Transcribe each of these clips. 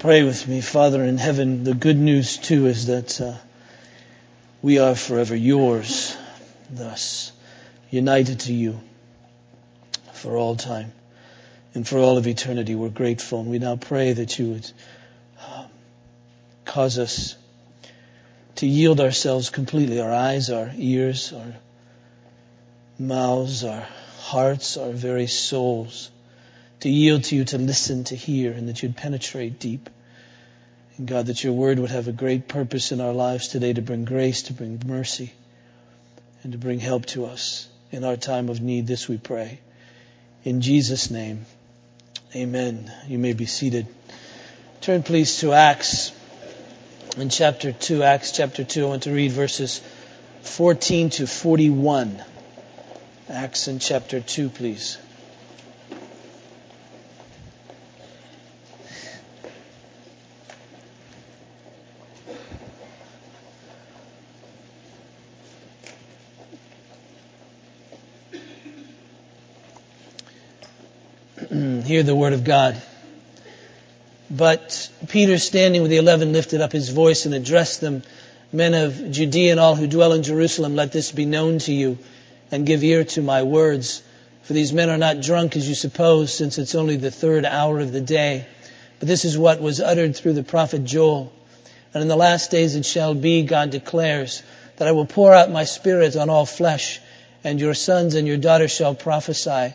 Pray with me, Father in heaven. The good news too is that uh, we are forever yours, thus united to you for all time and for all of eternity. We're grateful, and we now pray that you would uh, cause us to yield ourselves completely, our eyes, our ears, our mouths, our hearts, our very souls to yield to you, to listen, to hear, and that you'd penetrate deep. And God, that your word would have a great purpose in our lives today to bring grace, to bring mercy, and to bring help to us in our time of need. This we pray. In Jesus' name, amen. You may be seated. Turn please to Acts in chapter 2. Acts chapter 2. I want to read verses 14 to 41. Acts in chapter 2, please. Hear the word of God. But Peter, standing with the eleven, lifted up his voice and addressed them, Men of Judea and all who dwell in Jerusalem, let this be known to you, and give ear to my words. For these men are not drunk as you suppose, since it's only the third hour of the day. But this is what was uttered through the prophet Joel. And in the last days it shall be, God declares, that I will pour out my spirit on all flesh, and your sons and your daughters shall prophesy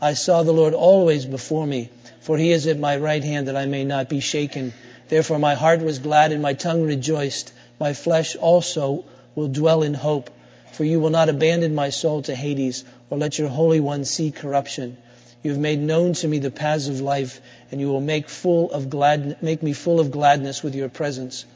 I saw the Lord always before me for he is at my right hand that I may not be shaken. Therefore my heart was glad and my tongue rejoiced. My flesh also will dwell in hope. For you will not abandon my soul to Hades or let your Holy One see corruption. You have made known to me the paths of life and you will make full of glad, make me full of gladness with your presence.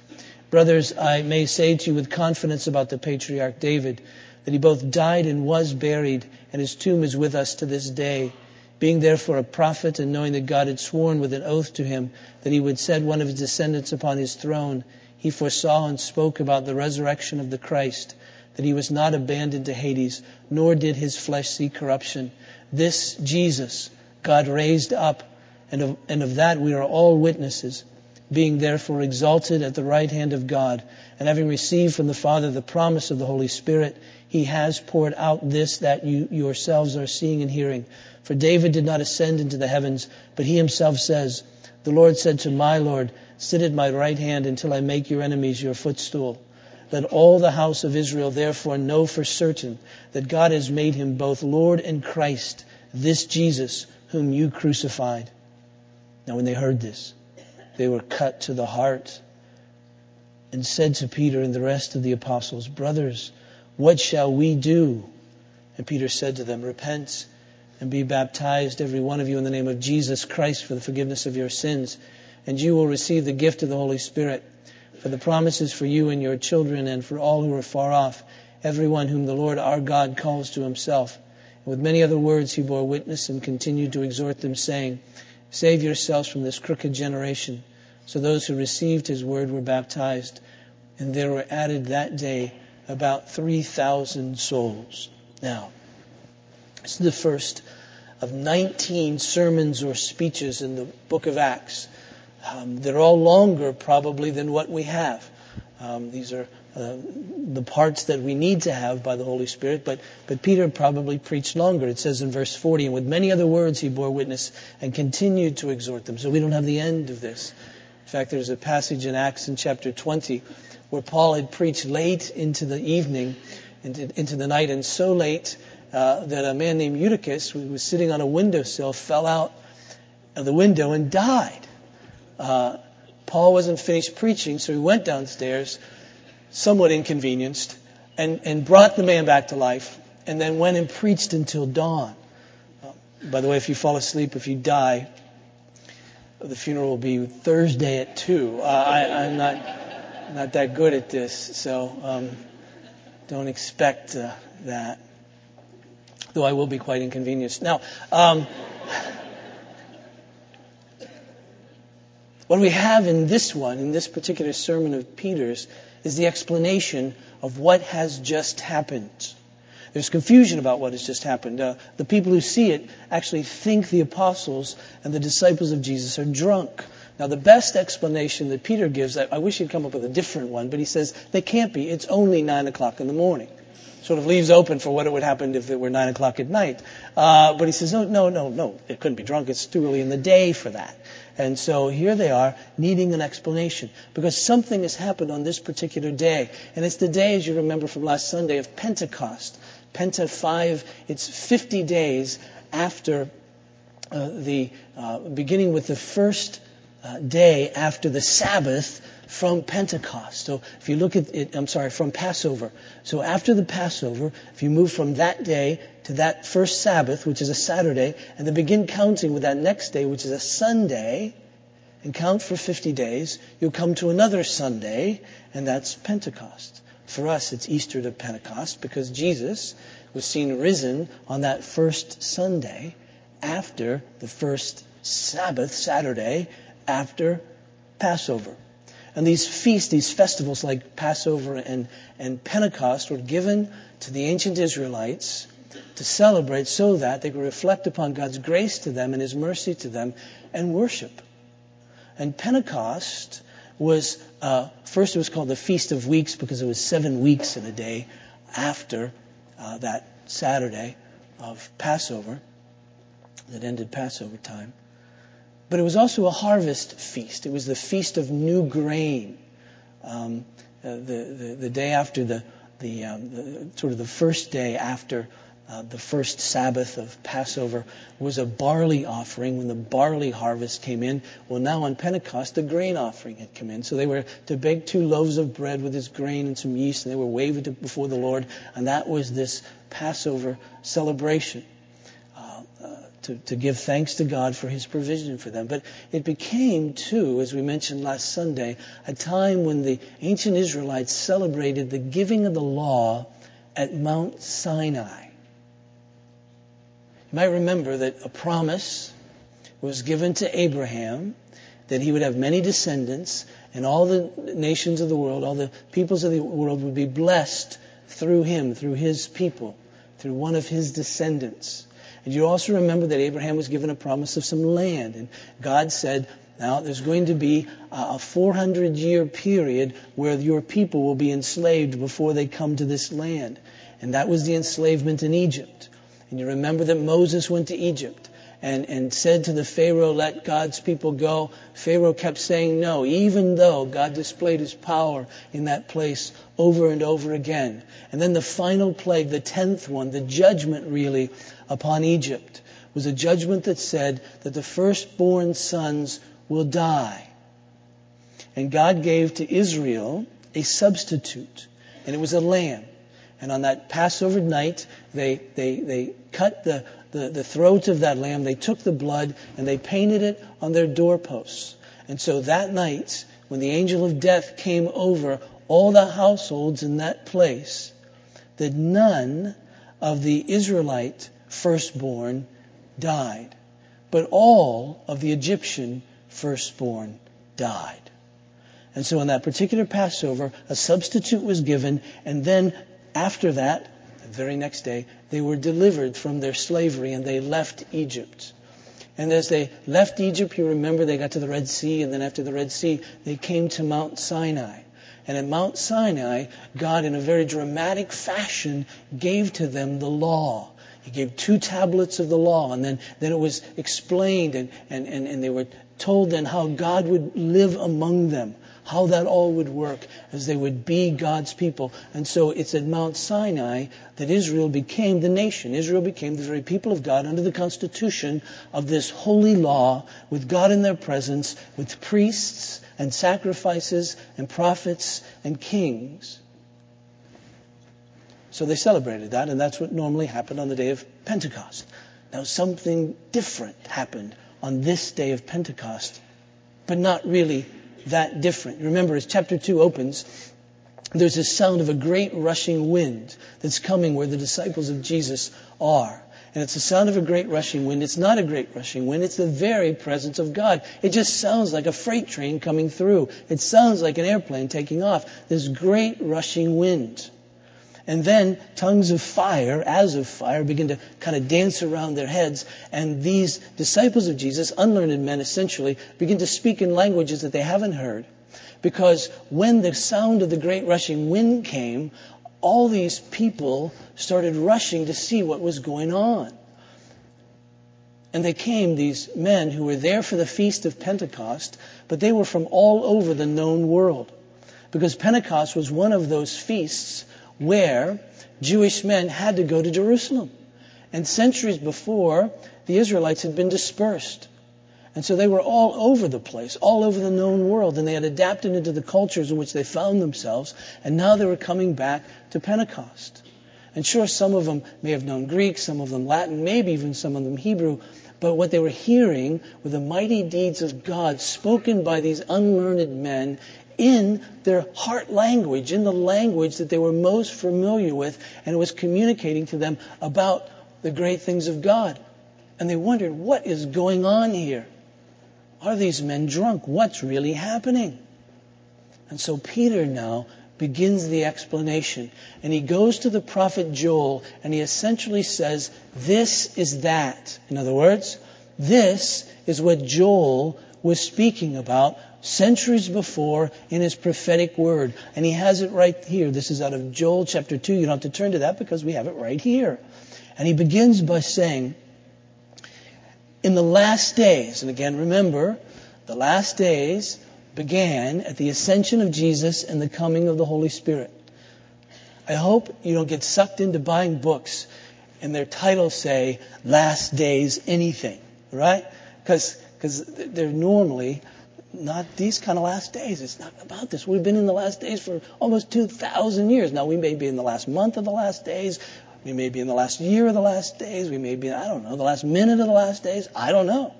Brothers, I may say to you with confidence about the patriarch David that he both died and was buried and his tomb is with us to this day. Being therefore a prophet and knowing that God had sworn with an oath to him that he would set one of his descendants upon his throne, he foresaw and spoke about the resurrection of the Christ, that he was not abandoned to Hades, nor did his flesh see corruption. This Jesus God raised up, and of, and of that we are all witnesses being therefore exalted at the right hand of God, and having received from the Father the promise of the Holy Spirit, he has poured out this that you yourselves are seeing and hearing. For David did not ascend into the heavens, but he himself says, The Lord said to my Lord, Sit at my right hand until I make your enemies your footstool. Let all the house of Israel therefore know for certain that God has made him both Lord and Christ, this Jesus whom you crucified. Now when they heard this, they were cut to the heart and said to Peter and the rest of the apostles, Brothers, what shall we do? And Peter said to them, Repent and be baptized, every one of you, in the name of Jesus Christ for the forgiveness of your sins, and you will receive the gift of the Holy Spirit. For the promises for you and your children and for all who are far off, everyone whom the Lord our God calls to himself. And with many other words he bore witness and continued to exhort them, saying, Save yourselves from this crooked generation. So those who received his word were baptized, and there were added that day about 3,000 souls. Now, this is the first of 19 sermons or speeches in the book of Acts. Um, they're all longer probably than what we have. Um, these are uh, the parts that we need to have by the Holy Spirit, but, but Peter probably preached longer. It says in verse 40, and with many other words he bore witness and continued to exhort them. So we don't have the end of this. In fact, there's a passage in Acts in chapter 20 where Paul had preached late into the evening, into, into the night, and so late uh, that a man named Eutychus, who was sitting on a windowsill, fell out of the window and died. Uh, Paul wasn't finished preaching, so he went downstairs, somewhat inconvenienced, and, and brought the man back to life, and then went and preached until dawn. Uh, by the way, if you fall asleep, if you die, the funeral will be Thursday at 2. Uh, I, I'm not, not that good at this, so um, don't expect uh, that. Though I will be quite inconvenienced. Now, um, what we have in this one, in this particular sermon of Peter's, is the explanation of what has just happened. There's confusion about what has just happened. Uh, the people who see it actually think the apostles and the disciples of Jesus are drunk. Now, the best explanation that Peter gives, I, I wish he'd come up with a different one, but he says they can't be. It's only 9 o'clock in the morning. Sort of leaves open for what it would happen if it were 9 o'clock at night. Uh, but he says, no, no, no, no, it couldn't be drunk. It's too early in the day for that. And so here they are needing an explanation because something has happened on this particular day. And it's the day, as you remember from last Sunday, of Pentecost. Penta 5, it's 50 days after uh, the, uh, beginning with the first uh, day after the Sabbath from Pentecost. So if you look at it, I'm sorry, from Passover. So after the Passover, if you move from that day to that first Sabbath, which is a Saturday, and then begin counting with that next day, which is a Sunday, and count for 50 days, you'll come to another Sunday, and that's Pentecost. For us, it's Easter to Pentecost because Jesus was seen risen on that first Sunday after the first Sabbath, Saturday, after Passover. And these feasts, these festivals like Passover and, and Pentecost were given to the ancient Israelites to celebrate so that they could reflect upon God's grace to them and His mercy to them and worship. And Pentecost was uh, first it was called the Feast of Weeks because it was seven weeks in a day after uh, that Saturday of Passover that ended Passover time. But it was also a harvest feast. It was the feast of new grain. Um, uh, the, the, the day after the the, um, the, sort of the first day after uh, the first Sabbath of Passover was a barley offering when the barley harvest came in. Well, now on Pentecost, the grain offering had come in. So they were to bake two loaves of bread with this grain and some yeast, and they were waved before the Lord. And that was this Passover celebration. To, to give thanks to God for His provision for them. But it became, too, as we mentioned last Sunday, a time when the ancient Israelites celebrated the giving of the law at Mount Sinai. You might remember that a promise was given to Abraham that he would have many descendants and all the nations of the world, all the peoples of the world would be blessed through him, through his people, through one of his descendants. And you also remember that Abraham was given a promise of some land. And God said, now there's going to be a 400 year period where your people will be enslaved before they come to this land. And that was the enslavement in Egypt. And you remember that Moses went to Egypt and, and said to the Pharaoh, let God's people go. Pharaoh kept saying no, even though God displayed his power in that place over and over again. And then the final plague, the tenth one, the judgment really upon Egypt, was a judgment that said that the firstborn sons will die. And God gave to Israel a substitute, and it was a lamb. And on that Passover night, they, they, they cut the, the, the throat of that lamb, they took the blood, and they painted it on their doorposts. And so that night, when the angel of death came over all the households in that place, that none of the Israelite firstborn died, but all of the Egyptian firstborn died. And so in that particular Passover, a substitute was given, and then after that, very next day, they were delivered from their slavery and they left Egypt. And as they left Egypt, you remember they got to the Red Sea, and then after the Red Sea, they came to Mount Sinai. And at Mount Sinai, God, in a very dramatic fashion, gave to them the law. He gave two tablets of the law, and then, then it was explained, and, and, and, and they were told then how God would live among them, how that all would work as they would be God's people. And so it's at Mount Sinai that Israel became the nation. Israel became the very people of God under the constitution of this holy law with God in their presence, with priests and sacrifices and prophets and kings. So they celebrated that, and that's what normally happened on the day of Pentecost. Now, something different happened on this day of Pentecost, but not really that different. Remember, as chapter 2 opens, there's a sound of a great rushing wind that's coming where the disciples of Jesus are. And it's the sound of a great rushing wind. It's not a great rushing wind. It's the very presence of God. It just sounds like a freight train coming through. It sounds like an airplane taking off. This great rushing wind. And then tongues of fire, as of fire, begin to kind of dance around their heads. And these disciples of Jesus, unlearned men essentially, begin to speak in languages that they haven't heard. Because when the sound of the great rushing wind came, all these people started rushing to see what was going on. And they came, these men who were there for the feast of Pentecost, but they were from all over the known world. Because Pentecost was one of those feasts where Jewish men had to go to Jerusalem. And centuries before, the Israelites had been dispersed. And so they were all over the place, all over the known world, and they had adapted into the cultures in which they found themselves, and now they were coming back to Pentecost. And sure, some of them may have known Greek, some of them Latin, maybe even some of them Hebrew, but what they were hearing were the mighty deeds of God spoken by these unlearned men in their heart language, in the language that they were most familiar with, and was communicating to them about the great things of God. And they wondered, what is going on here? Are these men drunk? What's really happening? And so Peter now begins the explanation. And he goes to the prophet Joel and he essentially says, This is that. In other words, this is what Joel was speaking about centuries before in his prophetic word. And he has it right here. This is out of Joel chapter 2. You don't have to turn to that because we have it right here. And he begins by saying, in the last days, and again remember, the last days began at the ascension of Jesus and the coming of the Holy Spirit. I hope you don't get sucked into buying books and their titles say, Last Days Anything, right? Because they're normally not these kind of last days. It's not about this. We've been in the last days for almost 2,000 years. Now, we may be in the last month of the last days. We may be in the last year of the last days. We may be, I don't know, the last minute of the last days. I don't know.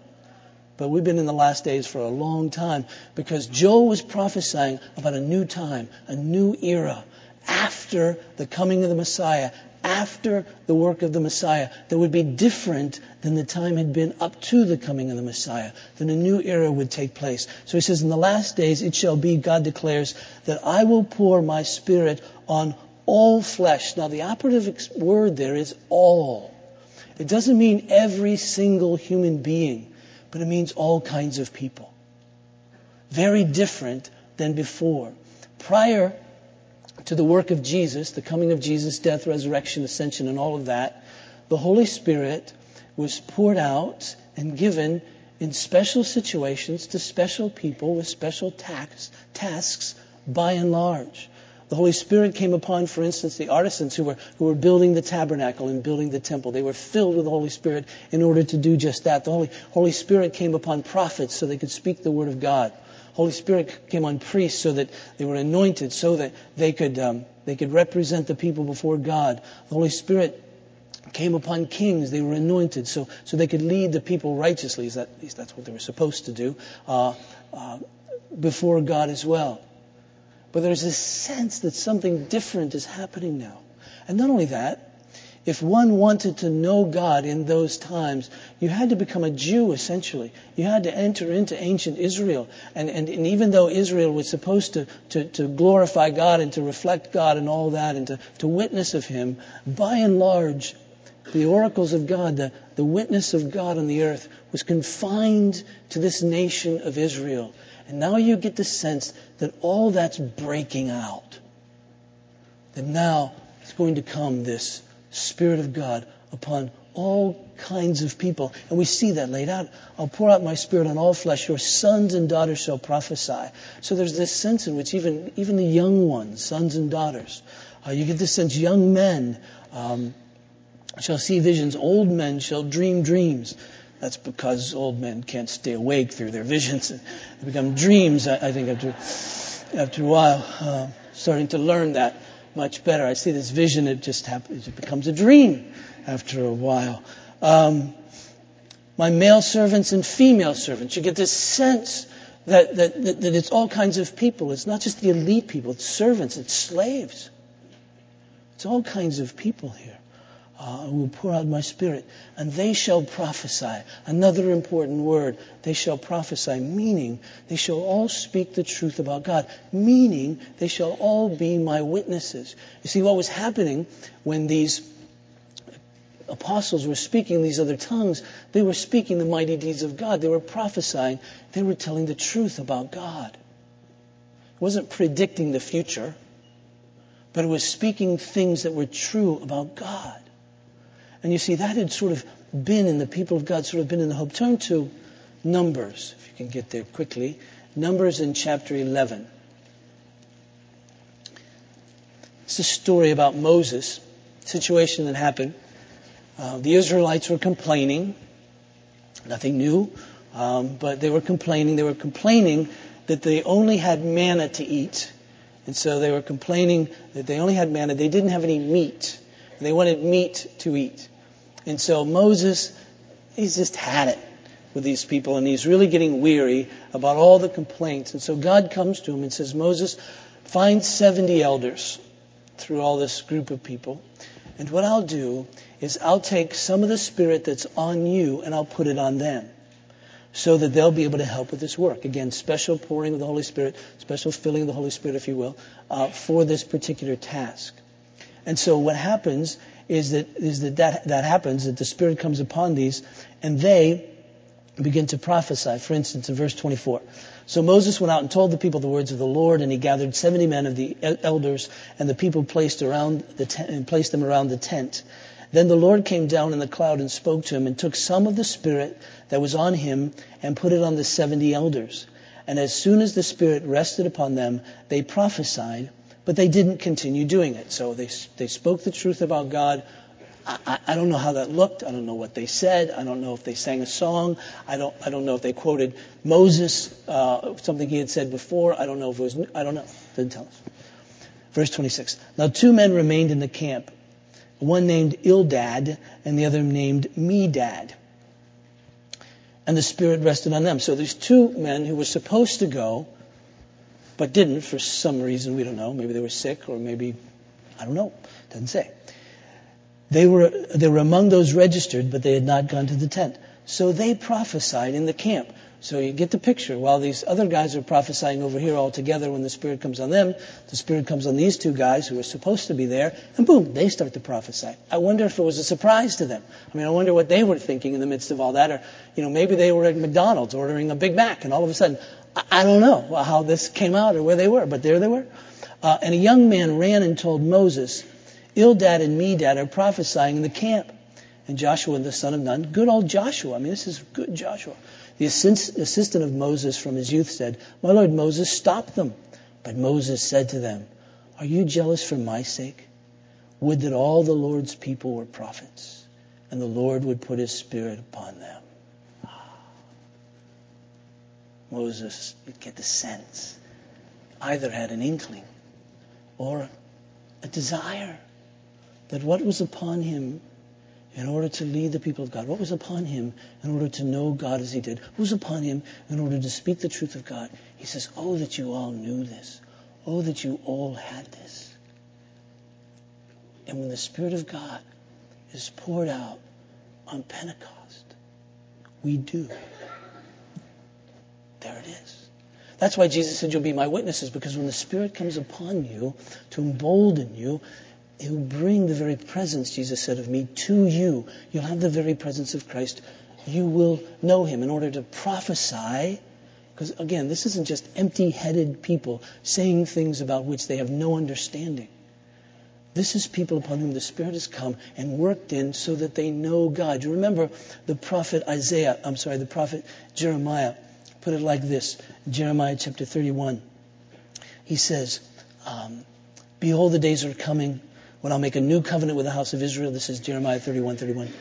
But we've been in the last days for a long time because Joel was prophesying about a new time, a new era after the coming of the Messiah, after the work of the Messiah that would be different than the time had been up to the coming of the Messiah. Then a new era would take place. So he says, In the last days it shall be, God declares, that I will pour my spirit on all flesh. Now the operative word there is all. It doesn't mean every single human being, but it means all kinds of people. Very different than before. Prior to the work of Jesus, the coming of Jesus, death, resurrection, ascension, and all of that, the Holy Spirit was poured out and given in special situations to special people with special tax, tasks by and large. The Holy Spirit came upon, for instance, the artisans who were, who were building the tabernacle and building the temple. They were filled with the Holy Spirit in order to do just that. The Holy, Holy Spirit came upon prophets so they could speak the word of God. Holy Spirit came on priests so that they were anointed, so that they could um, they could represent the people before God. The Holy Spirit came upon kings; they were anointed, so so they could lead the people righteously. That, at least that's what they were supposed to do uh, uh, before God as well. But there's this sense that something different is happening now, and not only that, if one wanted to know God in those times, you had to become a Jew, essentially. You had to enter into ancient Israel. And, and, and even though Israel was supposed to, to, to, glorify God and to reflect God and all that and to, to witness of Him, by and large, the oracles of God, the, the witness of God on the earth, was confined to this nation of Israel. And now you get the sense that all that's breaking out. That now it's going to come this Spirit of God upon all kinds of people. And we see that laid out. I'll pour out my spirit on all flesh. Your sons and daughters shall prophesy. So there's this sense in which even, even the young ones, sons and daughters, uh, you get this sense young men um, shall see visions, old men shall dream dreams. That's because old men can't stay awake through their visions. They become dreams, I, I think, after, after a while. Uh, starting to learn that much better. I see this vision, it just happens, it becomes a dream after a while. Um, my male servants and female servants. You get this sense that, that, that, that, it's all kinds of people. It's not just the elite people, it's servants, it's slaves. It's all kinds of people here. Uh, I will pour out my spirit, and they shall prophesy. Another important word. They shall prophesy, meaning they shall all speak the truth about God, meaning they shall all be my witnesses. You see, what was happening when these apostles were speaking these other tongues, they were speaking the mighty deeds of God. They were prophesying. They were telling the truth about God. It wasn't predicting the future, but it was speaking things that were true about God. And you see, that had sort of been in the people of God, sort of been in the hope. Turn to Numbers, if you can get there quickly. Numbers in chapter 11. It's a story about Moses, situation that happened. Uh, the Israelites were complaining, nothing new, um, but they were complaining. They were complaining that they only had manna to eat. And so they were complaining that they only had manna. They didn't have any meat. They wanted meat to eat. And so Moses, he's just had it with these people and he's really getting weary about all the complaints. And so God comes to him and says, Moses, find 70 elders through all this group of people. And what I'll do is I'll take some of the spirit that's on you and I'll put it on them so that they'll be able to help with this work. Again, special pouring of the Holy Spirit, special filling of the Holy Spirit, if you will, uh, for this particular task. And so what happens is that, is that, that that happens, that the Spirit comes upon these, and they begin to prophesy. For instance, in verse 24. So Moses went out and told the people the words of the Lord, and he gathered 70 men of the elders, and the people placed around the tent, and placed them around the tent. Then the Lord came down in the cloud and spoke to him, and took some of the Spirit that was on him, and put it on the 70 elders. And as soon as the Spirit rested upon them, they prophesied but they didn't continue doing it. So they, they spoke the truth about God. I, I, don't know how that looked. I don't know what they said. I don't know if they sang a song. I don't, I don't know if they quoted Moses, uh, something he had said before. I don't know if it was, I don't know. Didn't tell us. Verse 26. Now two men remained in the camp. One named Eldad and the other named Medad. And the Spirit rested on them. So these two men who were supposed to go but didn't for some reason. We don't know. Maybe they were sick or maybe, I don't know. Doesn't say. They were, they were among those registered, but they had not gone to the tent. So they prophesied in the camp. So you get the picture. While these other guys are prophesying over here all together, when the Spirit comes on them, the Spirit comes on these two guys who are supposed to be there, and boom, they start to prophesy. I wonder if it was a surprise to them. I mean, I wonder what they were thinking in the midst of all that. Or, you know, maybe they were at McDonald's ordering a Big Mac, and all of a sudden, I don't know how this came out or where they were, but there they were. Uh, and a young man ran and told Moses, Eldad and Medad are prophesying in the camp. And Joshua, the son of Nun, good old Joshua. I mean, this is good Joshua. The assistant of Moses from his youth said, My Lord Moses, stop them. But Moses said to them, Are you jealous for my sake? Would that all the Lord's people were prophets, and the Lord would put his spirit upon them. Moses, you'd get the sense, either had an inkling or a desire that what was upon him in order to lead the people of God, what was upon him in order to know God as he did, what was upon him in order to speak the truth of God. He says, Oh, that you all knew this. Oh, that you all had this. And when the Spirit of God is poured out on Pentecost, we do. There it is. That's why Jesus said, You'll be my witnesses, because when the Spirit comes upon you to embolden you, He will bring the very presence, Jesus said, of me to you. You'll have the very presence of Christ. You will know Him in order to prophesy. Because again, this isn't just empty headed people saying things about which they have no understanding. This is people upon whom the Spirit has come and worked in so that they know God. You remember the prophet Isaiah, I'm sorry, the prophet Jeremiah put it like this Jeremiah chapter 31. He says, um, Behold, the days are coming when I'll make a new covenant with the house of Israel. This is Jeremiah 31 31.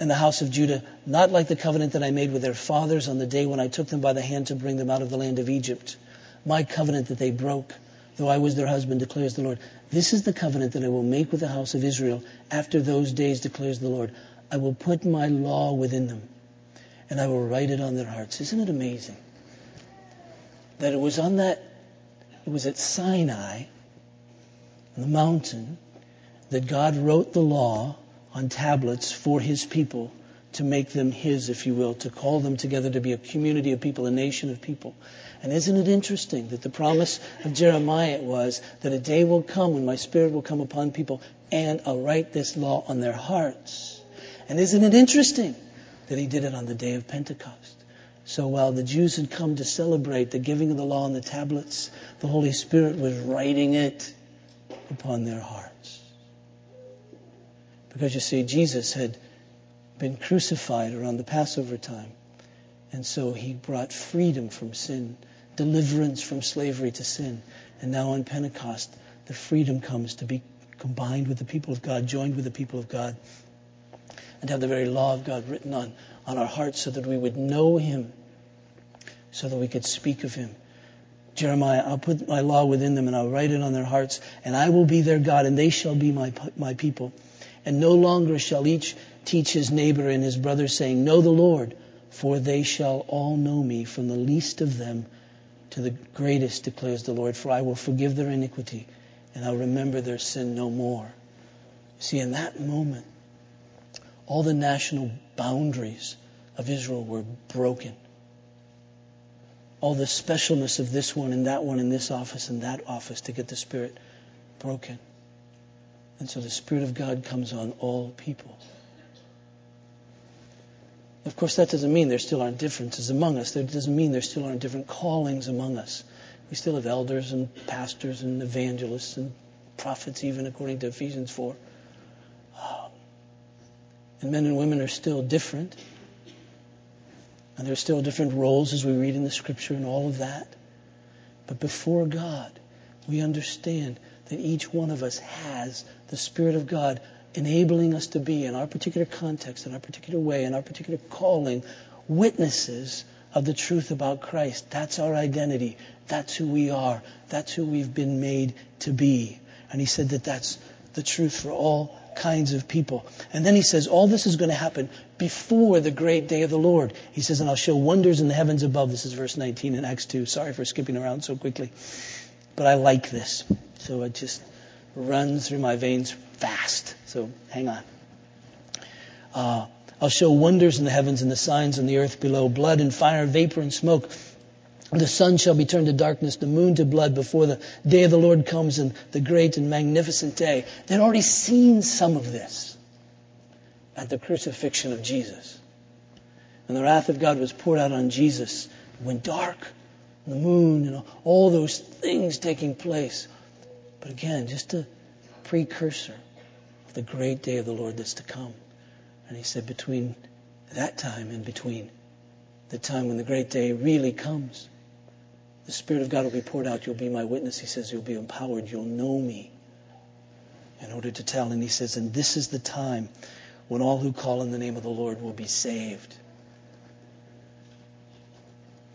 And the house of Judah, not like the covenant that I made with their fathers on the day when I took them by the hand to bring them out of the land of Egypt. My covenant that they broke, though I was their husband, declares the Lord. This is the covenant that I will make with the house of Israel after those days, declares the Lord. I will put my law within them, and I will write it on their hearts. Isn't it amazing? That it was on that, it was at Sinai, on the mountain, that God wrote the law on tablets for his people to make them his, if you will, to call them together to be a community of people, a nation of people. And isn't it interesting that the promise of Jeremiah was that a day will come when my spirit will come upon people and I'll write this law on their hearts. And isn't it interesting that he did it on the day of Pentecost? So while the Jews had come to celebrate the giving of the law on the tablets, the Holy Spirit was writing it upon their hearts. Because you see, Jesus had been crucified around the Passover time. And so he brought freedom from sin, deliverance from slavery to sin. And now on Pentecost, the freedom comes to be combined with the people of God, joined with the people of God, and have the very law of God written on, on our hearts so that we would know him, so that we could speak of him. Jeremiah, I'll put my law within them and I'll write it on their hearts, and I will be their God, and they shall be my, my people. And no longer shall each teach his neighbor and his brother, saying, Know the Lord, for they shall all know me, from the least of them to the greatest, declares the Lord. For I will forgive their iniquity, and I'll remember their sin no more. See, in that moment, all the national boundaries of Israel were broken. All the specialness of this one and that one in this office and that office to get the Spirit broken. And so the Spirit of God comes on all people. Of course, that doesn't mean there still aren't differences among us. That doesn't mean there still aren't different callings among us. We still have elders and pastors and evangelists and prophets, even according to Ephesians 4. And men and women are still different. And there are still different roles as we read in the scripture and all of that. But before God, we understand that each one of us has the Spirit of God enabling us to be in our particular context, in our particular way, in our particular calling, witnesses of the truth about Christ. That's our identity. That's who we are. That's who we've been made to be. And he said that that's the truth for all kinds of people. And then he says, all this is going to happen before the great day of the Lord. He says, and I'll show wonders in the heavens above. This is verse 19 in Acts 2. Sorry for skipping around so quickly. But I like this. So it just runs through my veins fast. So hang on. Uh, I'll show wonders in the heavens and the signs on the earth below blood and fire, vapor and smoke. The sun shall be turned to darkness, the moon to blood before the day of the Lord comes and the great and magnificent day. They'd already seen some of this at the crucifixion of Jesus. And the wrath of God was poured out on Jesus. Went dark, the moon, and all those things taking place. But again, just a precursor of the great day of the Lord that's to come. And he said, between that time and between the time when the great day really comes, the Spirit of God will be poured out. You'll be my witness. He says, you'll be empowered. You'll know me in order to tell. And he says, and this is the time when all who call in the name of the Lord will be saved.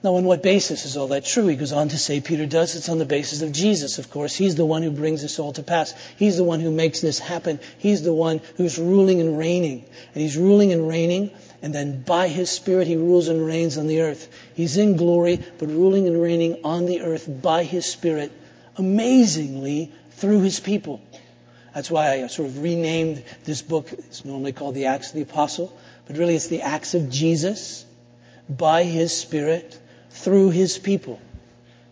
Now, on what basis is all that true? He goes on to say, Peter does, it's on the basis of Jesus, of course. He's the one who brings this all to pass. He's the one who makes this happen. He's the one who's ruling and reigning. And he's ruling and reigning, and then by his Spirit, he rules and reigns on the earth. He's in glory, but ruling and reigning on the earth by his Spirit, amazingly through his people. That's why I sort of renamed this book. It's normally called the Acts of the Apostle, but really it's the Acts of Jesus by his Spirit through his people.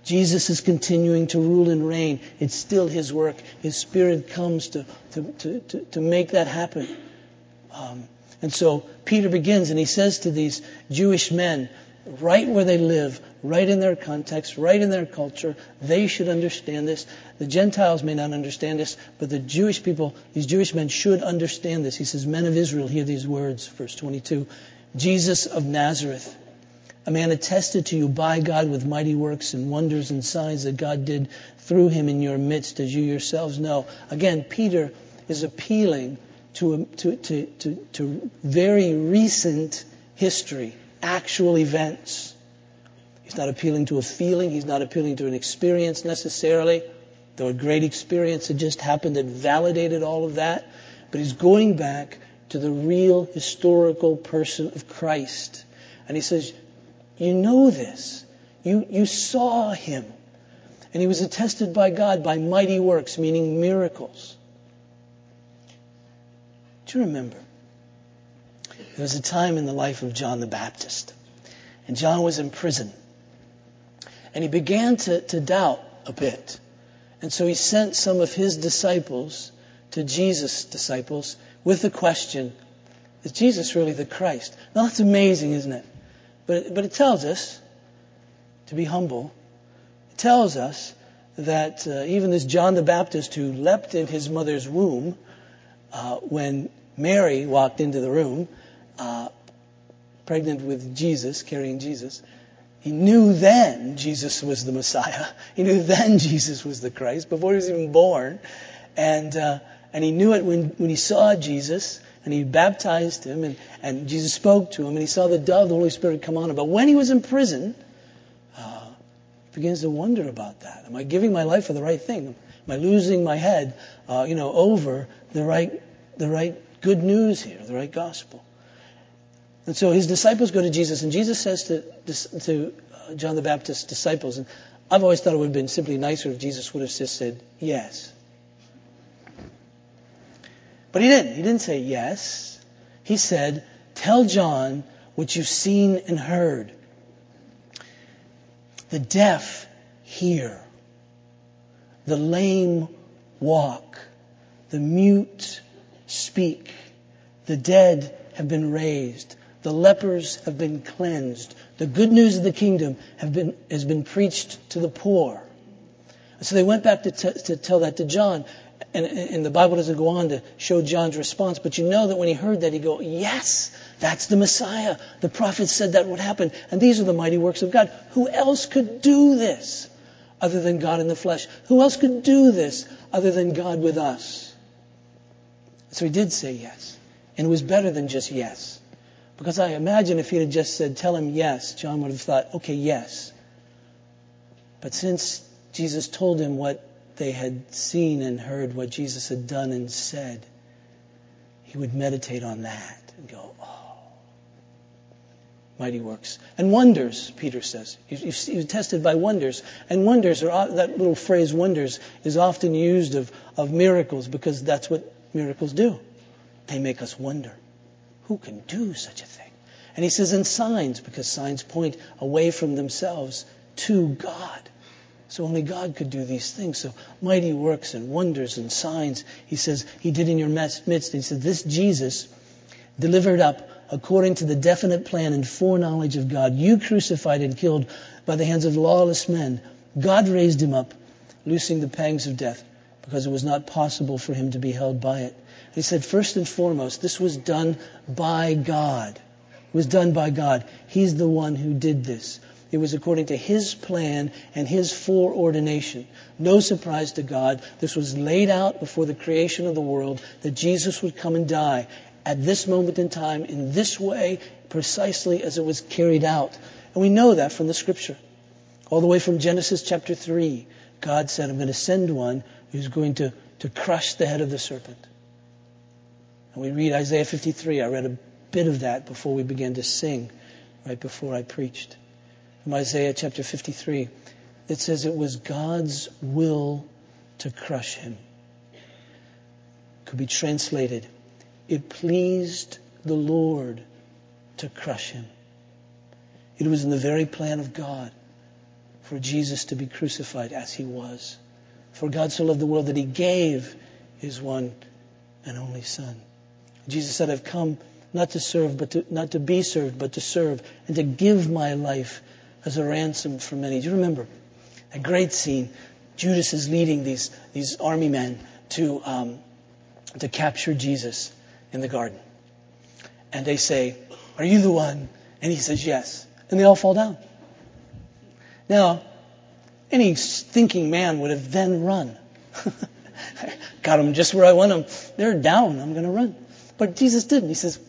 Jesus is continuing to rule and reign. It's still his work. His spirit comes to, to, to, to, to make that happen. Um, and so Peter begins and he says to these Jewish men, right where they live, right in their context, right in their culture. They should understand this. The Gentiles may not understand this, but the Jewish people, these Jewish men should understand this. He says, Men of Israel, hear these words, verse 22. Jesus of Nazareth, a man attested to you by God with mighty works and wonders and signs that God did through him in your midst, as you yourselves know. Again, Peter is appealing to, to, to, to, to very recent history actual events. He's not appealing to a feeling. He's not appealing to an experience necessarily, though a great experience had just happened that validated all of that. But he's going back to the real historical person of Christ. And he says, You know this. You, you saw him. And he was attested by God by mighty works, meaning miracles. Do you remember? There was a time in the life of John the Baptist, and John was in prison. And he began to, to doubt a bit. And so he sent some of his disciples to Jesus' disciples with the question, is Jesus really the Christ? Now that's amazing, isn't it? But, but it tells us to be humble. It tells us that uh, even this John the Baptist who leapt in his mother's womb uh, when Mary walked into the room uh, pregnant with Jesus, carrying Jesus, he knew then Jesus was the Messiah. He knew then Jesus was the Christ before he was even born. And, uh, and he knew it when, when he saw Jesus and he baptized him and, and Jesus spoke to him and he saw the dove, the Holy Spirit come on him. But when he was in prison, uh, begins to wonder about that. Am I giving my life for the right thing? Am I losing my head, uh, you know, over the right, the right good news here, the right gospel? And so his disciples go to Jesus, and Jesus says to, to uh, John the Baptist's disciples, and I've always thought it would have been simply nicer if Jesus would have just said yes. But he didn't. He didn't say yes. He said, Tell John what you've seen and heard. The deaf hear, the lame walk, the mute speak, the dead have been raised, the lepers have been cleansed. The good news of the kingdom been, has been preached to the poor. So they went back to, t- to tell that to John. And, and, the Bible doesn't go on to show John's response, but you know that when he heard that, he go, yes, that's the Messiah. The prophet said that would happen. And these are the mighty works of God. Who else could do this other than God in the flesh? Who else could do this other than God with us? So he did say yes. And it was better than just yes. Because I imagine if he had just said, tell him yes, John would have thought, okay, yes. But since Jesus told him what they had seen and heard, what Jesus had done and said, he would meditate on that and go, oh, mighty works. And wonders, Peter says. Was tested by wonders. And wonders, are, uh, that little phrase wonders, is often used of, of miracles because that's what miracles do. They make us wonder. Who can do such a thing? And he says, and signs, because signs point away from themselves to God. So only God could do these things. So mighty works and wonders and signs, he says, he did in your midst. He said, this Jesus delivered up according to the definite plan and foreknowledge of God, you crucified and killed by the hands of lawless men. God raised him up, loosing the pangs of death, because it was not possible for him to be held by it. He said, first and foremost, this was done by God. It was done by God. He's the one who did this. It was according to His plan and His foreordination. No surprise to God. This was laid out before the creation of the world that Jesus would come and die at this moment in time in this way, precisely as it was carried out. And we know that from the scripture. All the way from Genesis chapter 3, God said, I'm going to send one who's going to, to crush the head of the serpent. And we read Isaiah 53. I read a bit of that before we began to sing, right before I preached. From Isaiah chapter 53, it says it was God's will to crush him. Could be translated, it pleased the Lord to crush him. It was in the very plan of God for Jesus to be crucified as he was. For God so loved the world that he gave his one and only Son. Jesus said, I've come not to serve, but to, not to be served, but to serve, and to give my life as a ransom for many. Do you remember a great scene? Judas is leading these, these army men to, um, to capture Jesus in the garden. And they say, Are you the one? And he says, Yes. And they all fall down. Now, any thinking man would have then run. Got them just where I want them. They're down. I'm going to run. But Jesus didn't. He says,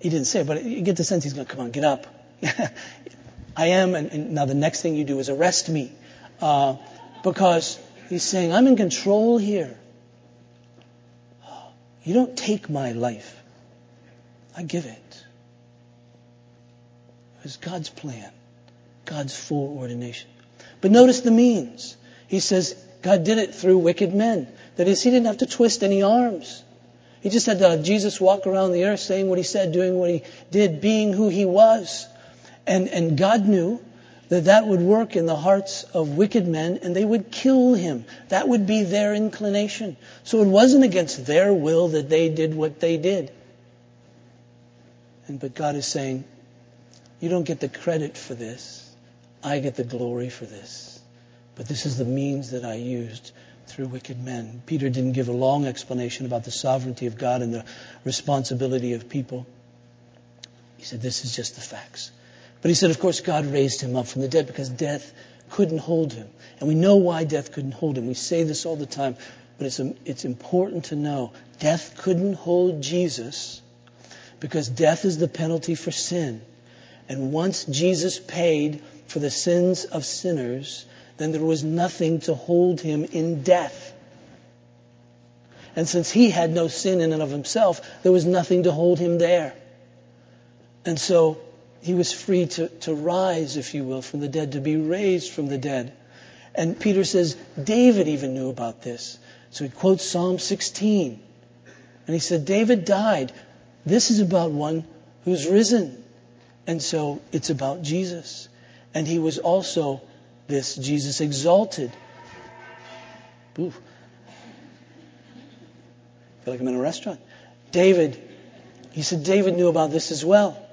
He didn't say it, but you get the sense he's going to come on, get up. I am, and, and, now the next thing you do is arrest me. Uh, because he's saying, I'm in control here. You don't take my life, I give it. It was God's plan, God's foreordination. But notice the means. He says God did it through wicked men. That is, he didn't have to twist any arms. He just had to have Jesus walk around the earth saying what he said, doing what he did, being who he was. And, and God knew that that would work in the hearts of wicked men and they would kill him. That would be their inclination. So it wasn't against their will that they did what they did. And but God is saying, you don't get the credit for this. I get the glory for this. But this is the means that I used through wicked men. Peter didn't give a long explanation about the sovereignty of God and the responsibility of people. He said, this is just the facts. But he said, of course, God raised him up from the dead because death couldn't hold him. And we know why death couldn't hold him. We say this all the time, but it's, it's important to know death couldn't hold Jesus because death is the penalty for sin. And once Jesus paid for the sins of sinners, then there was nothing to hold him in death. And since he had no sin in and of himself, there was nothing to hold him there. And so he was free to, to rise, if you will, from the dead, to be raised from the dead. And Peter says David even knew about this. So he quotes Psalm 16. And he said, David died. This is about one who's risen. And so it's about Jesus. And he was also this Jesus exalted. Ooh. I feel like I'm in a restaurant. David, he said David knew about this as well.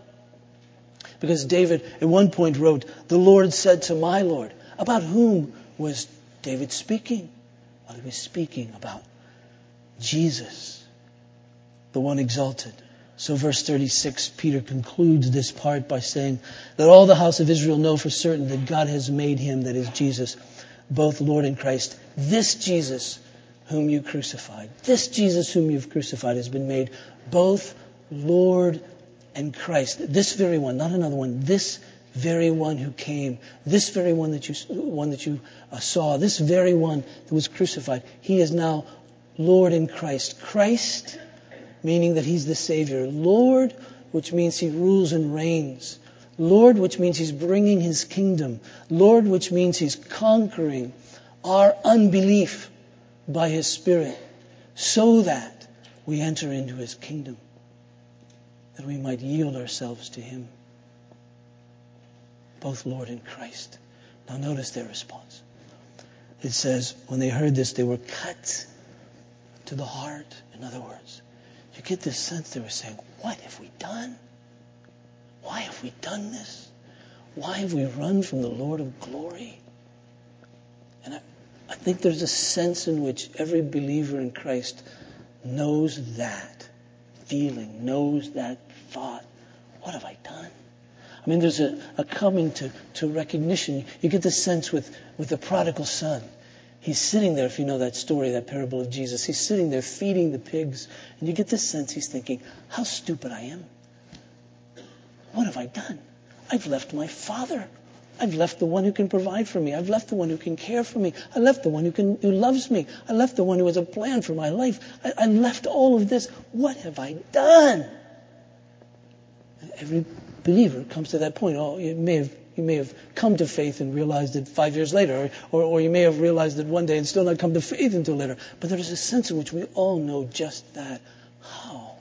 Because David at one point wrote, The Lord said to my Lord. About whom was David speaking? Well, he was speaking about Jesus, the one exalted. So verse 36, Peter concludes this part by saying, Let all the house of Israel know for certain that God has made him, that is Jesus, both Lord and Christ. This Jesus whom you crucified, this Jesus whom you've crucified has been made both Lord and Christ, this very one, not another one, this very one who came, this very one that you, one that you uh, saw, this very one that was crucified, he is now Lord in Christ. Christ, meaning that he's the Savior. Lord, which means he rules and reigns. Lord, which means he's bringing his kingdom. Lord, which means he's conquering our unbelief by his Spirit so that we enter into his kingdom that we might yield ourselves to Him, both Lord and Christ. Now, notice their response. It says, when they heard this, they were cut to the heart. In other words, you get this sense they were saying, What have we done? Why have we done this? Why have we run from the Lord of glory? And I, I think there's a sense in which every believer in Christ knows that feeling, knows that thought. What have I done? I mean, there's a, a coming to, to recognition. You get the sense with, with the prodigal son. He's sitting there, if you know that story, that parable of Jesus. He's sitting there feeding the pigs. And you get the sense he's thinking, how stupid I am. What have I done? I've left my father. I've left the one who can provide for me. I've left the one who can care for me. I left the one who, can, who loves me. I left the one who has a plan for my life. I, I left all of this. What have I done? Every believer comes to that point. Oh, you may have you may have come to faith and realized it five years later, or, or you may have realized it one day and still not come to faith until later. But there is a sense in which we all know just that. How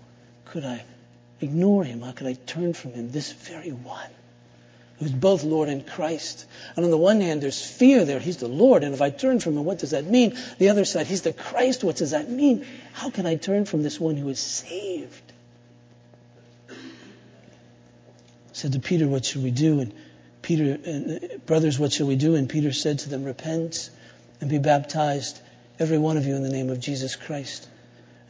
could I ignore him? How could I turn from him? This very one who's both Lord and Christ. And on the one hand, there's fear there. He's the Lord. And if I turn from him, what does that mean? The other side, he's the Christ. What does that mean? How can I turn from this one who is saved? said to Peter, What should we do? And Peter, uh, brothers, what shall we do? And Peter said to them, Repent and be baptized, every one of you, in the name of Jesus Christ.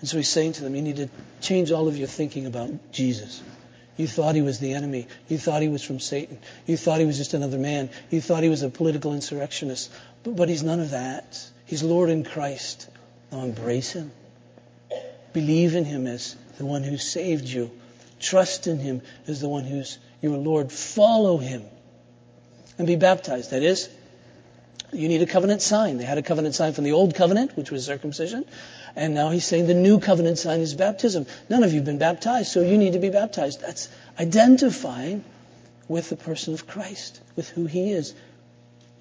And so he's saying to them, You need to change all of your thinking about Jesus. You thought he was the enemy. You thought he was from Satan. You thought he was just another man. You thought he was a political insurrectionist. But, but he's none of that. He's Lord in Christ. Now embrace him. Believe in him as the one who saved you. Trust in him as the one who's your Lord. Follow him and be baptized. That is, you need a covenant sign. They had a covenant sign from the old covenant, which was circumcision. And now he's saying the new covenant sign is baptism. None of you have been baptized, so you need to be baptized. That's identifying with the person of Christ, with who he is.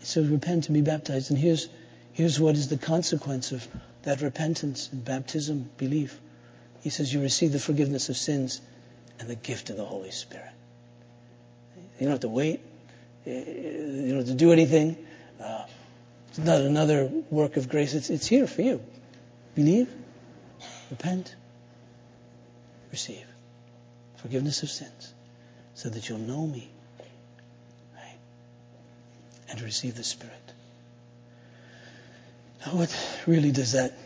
So repent and be baptized. And here's, here's what is the consequence of that repentance and baptism, belief. He says you receive the forgiveness of sins and the gift of the Holy Spirit. You don't have to wait. You don't have to do anything. It's not another work of grace. It's, it's here for you. Believe, repent, receive forgiveness of sins so that you'll know me right? and receive the Spirit. Now, what really does that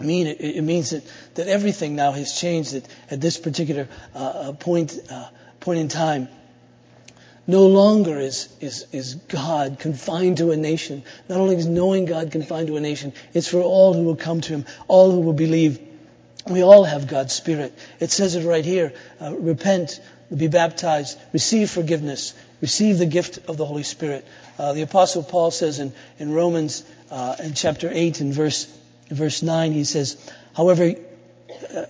mean? It, it means that, that everything now has changed at, at this particular uh, uh point, uh, point in time. No longer is, is, is God confined to a nation. Not only is knowing God confined to a nation, it's for all who will come to Him, all who will believe. We all have God's Spirit. It says it right here. Uh, repent, be baptized, receive forgiveness, receive the gift of the Holy Spirit. Uh, the Apostle Paul says in, in Romans uh, in chapter 8 and verse, verse 9, he says, However,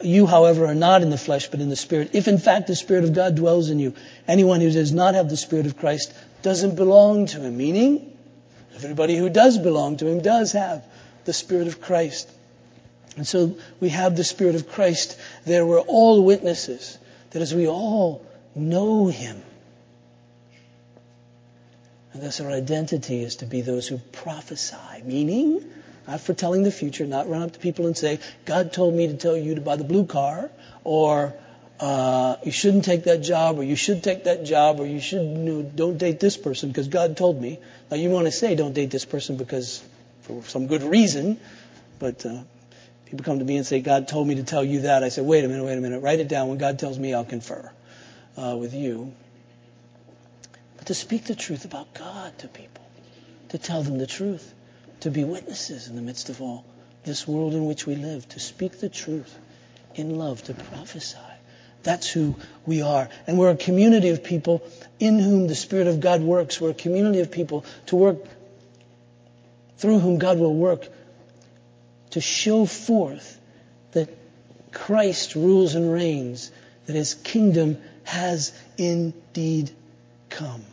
you, however, are not in the flesh, but in the Spirit. If in fact the Spirit of God dwells in you, anyone who does not have the Spirit of Christ doesn't belong to him. Meaning, everybody who does belong to him does have the Spirit of Christ. And so we have the Spirit of Christ there. We're all witnesses that as we all know him, and thus our identity is to be those who prophesy, meaning not for telling the future, not run up to people and say, God told me to tell you to buy the blue car, or uh, you shouldn't take that job, or you should take that job, or you should you know, don't date this person because God told me. Now you want to say don't date this person because for some good reason, but uh, people come to me and say God told me to tell you that. I say wait a minute, wait a minute, write it down. When God tells me, I'll confer uh, with you. But to speak the truth about God to people, to tell them the truth to be witnesses in the midst of all this world in which we live, to speak the truth in love, to prophesy. That's who we are. And we're a community of people in whom the Spirit of God works. We're a community of people to work through whom God will work to show forth that Christ rules and reigns, that his kingdom has indeed come.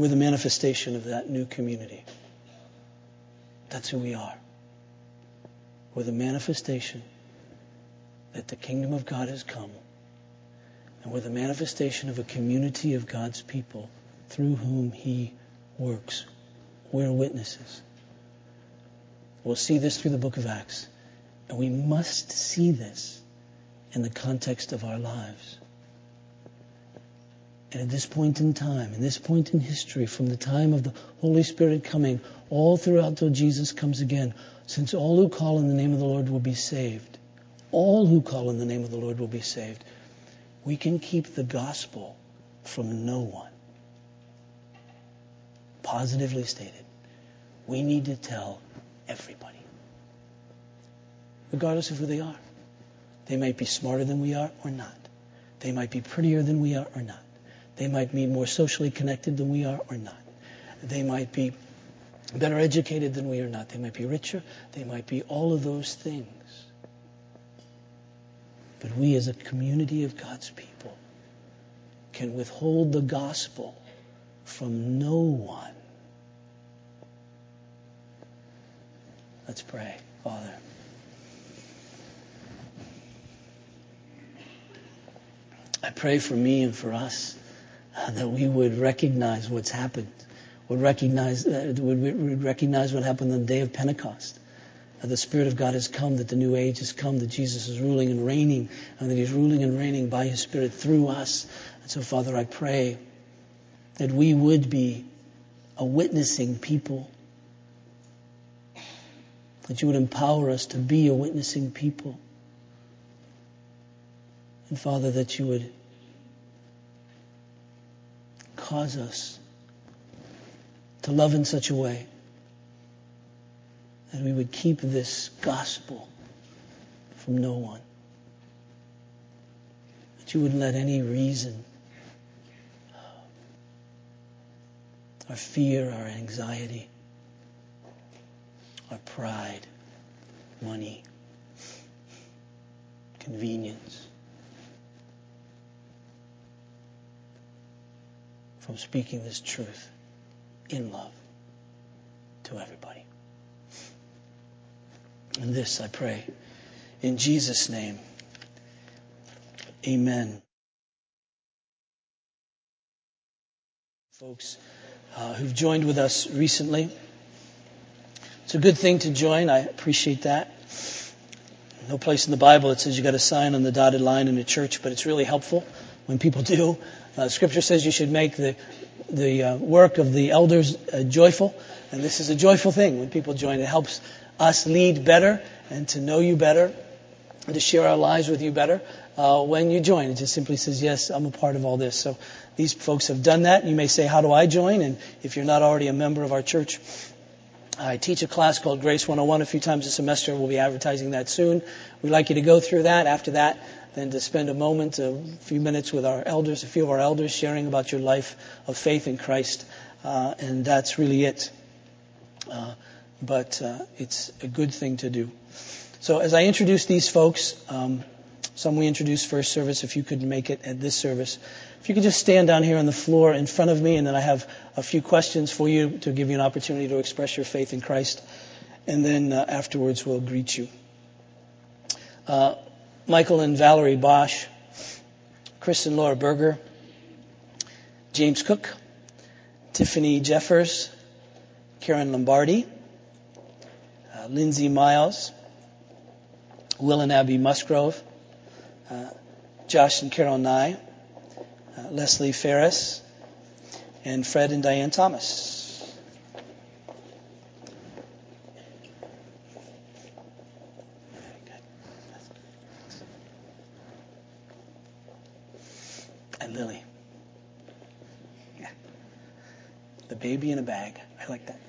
We're the manifestation of that new community. That's who we are. We're the manifestation that the kingdom of God has come. And we're the manifestation of a community of God's people through whom He works. We're witnesses. We'll see this through the book of Acts. And we must see this in the context of our lives. And at this point in time, in this point in history, from the time of the Holy Spirit coming, all throughout till Jesus comes again, since all who call in the name of the Lord will be saved, all who call in the name of the Lord will be saved, we can keep the gospel from no one. Positively stated, we need to tell everybody, regardless of who they are. They might be smarter than we are or not. They might be prettier than we are or not. They might be more socially connected than we are or not. They might be better educated than we are not. They might be richer. They might be all of those things. But we as a community of God's people can withhold the gospel from no one. Let's pray, Father. I pray for me and for us that we would recognize what's happened, would recognize, uh, would, would recognize what happened on the day of Pentecost. that the Spirit of God has come, that the new age has come, that Jesus is ruling and reigning, and that He's ruling and reigning by His Spirit through us. And so, Father, I pray that we would be a witnessing people. That you would empower us to be a witnessing people. And Father, that you would cause us to love in such a way that we would keep this gospel from no one. That you wouldn't let any reason, our fear, our anxiety, our pride, money, convenience, from speaking this truth in love to everybody. And this I pray in Jesus' name. Amen. Folks uh, who've joined with us recently. It's a good thing to join. I appreciate that. No place in the Bible that says you got to sign on the dotted line in a church, but it's really helpful when people do. Uh, scripture says you should make the the uh, work of the elders uh, joyful, and this is a joyful thing when people join. It helps us lead better and to know you better and to share our lives with you better uh, when you join. It just simply says, yes, I'm a part of all this. So these folks have done that. You may say, how do I join? And if you're not already a member of our church, I teach a class called Grace 101 a few times a semester. We'll be advertising that soon. We'd like you to go through that. After that, then to spend a moment, a few minutes with our elders, a few of our elders, sharing about your life of faith in Christ. Uh, and that's really it. Uh, but uh, it's a good thing to do. So as I introduce these folks, um, some we introduced first service, if you could make it at this service. If you could just stand down here on the floor in front of me, and then I have a few questions for you to give you an opportunity to express your faith in Christ. And then uh, afterwards we'll greet you. Uh, Michael and Valerie Bosch, Chris and Laura Berger, James Cook, Tiffany Jeffers, Karen Lombardi, uh, Lindsay Miles, Will and Abby Musgrove, uh, Josh and Carol Nye, uh, Leslie Ferris, and Fred and Diane Thomas. And Lily. Yeah. The baby in a bag. I like that.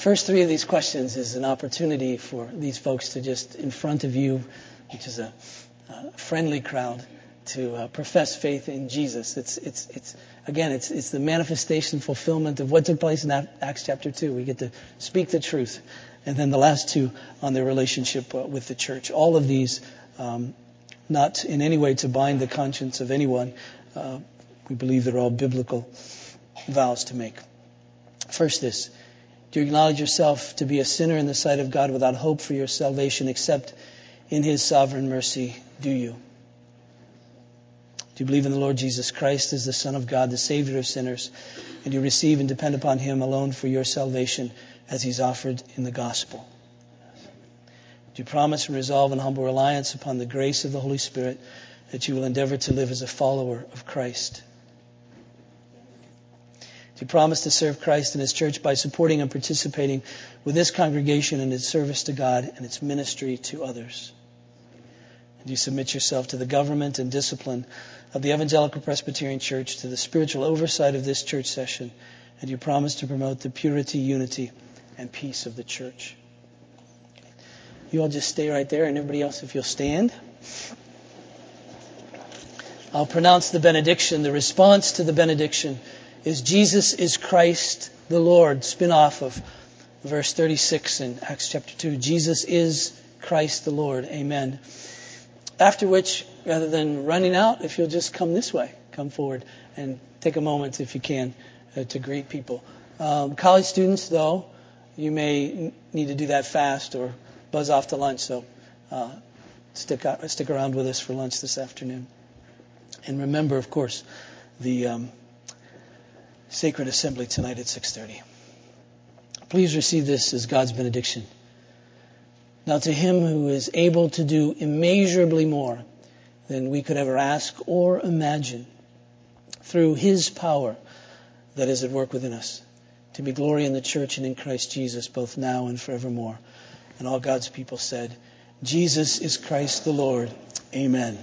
First three of these questions is an opportunity for these folks to just in front of you, which is a, a friendly crowd, to uh, profess faith in Jesus. It's, it's, it's, again, it's, it's the manifestation, fulfillment of what took place in Acts chapter 2. We get to speak the truth. And then the last two on their relationship uh, with the church. All of these, um, not in any way to bind the conscience of anyone. Uh, we believe they're all biblical vows to make. First, this do you acknowledge yourself to be a sinner in the sight of God without hope for your salvation except in His sovereign mercy? Do you? Do you believe in the Lord Jesus Christ as the Son of God, the Savior of sinners, and you receive and depend upon Him alone for your salvation as He's offered in the gospel? Do you promise and resolve in humble reliance upon the grace of the Holy Spirit that you will endeavor to live as a follower of Christ? He promised to serve Christ and His church by supporting and participating with this congregation in its service to God and its ministry to others. And you submit yourself to the government and discipline of the Evangelical Presbyterian Church, to the spiritual oversight of this church session, and you promise to promote the purity, unity, and peace of the church. You all just stay right there, and everybody else, if you'll stand. I'll pronounce the benediction, the response to the benediction is Jesus is Christ the Lord, spin off of verse 36 in Acts chapter 2. Jesus is Christ the Lord. Amen. After which, rather than running out, if you'll just come this way, come forward and take a moment if you can uh, to greet people. Um, college students, though, you may need to do that fast or buzz off to lunch, so uh, stick, out, stick around with us for lunch this afternoon. And remember, of course, the. Um, sacred assembly tonight at 6:30. Please receive this as God's benediction. Now to him who is able to do immeasurably more than we could ever ask or imagine through his power that is at work within us, to be glory in the church and in Christ Jesus both now and forevermore. And all God's people said, Jesus is Christ the Lord. Amen.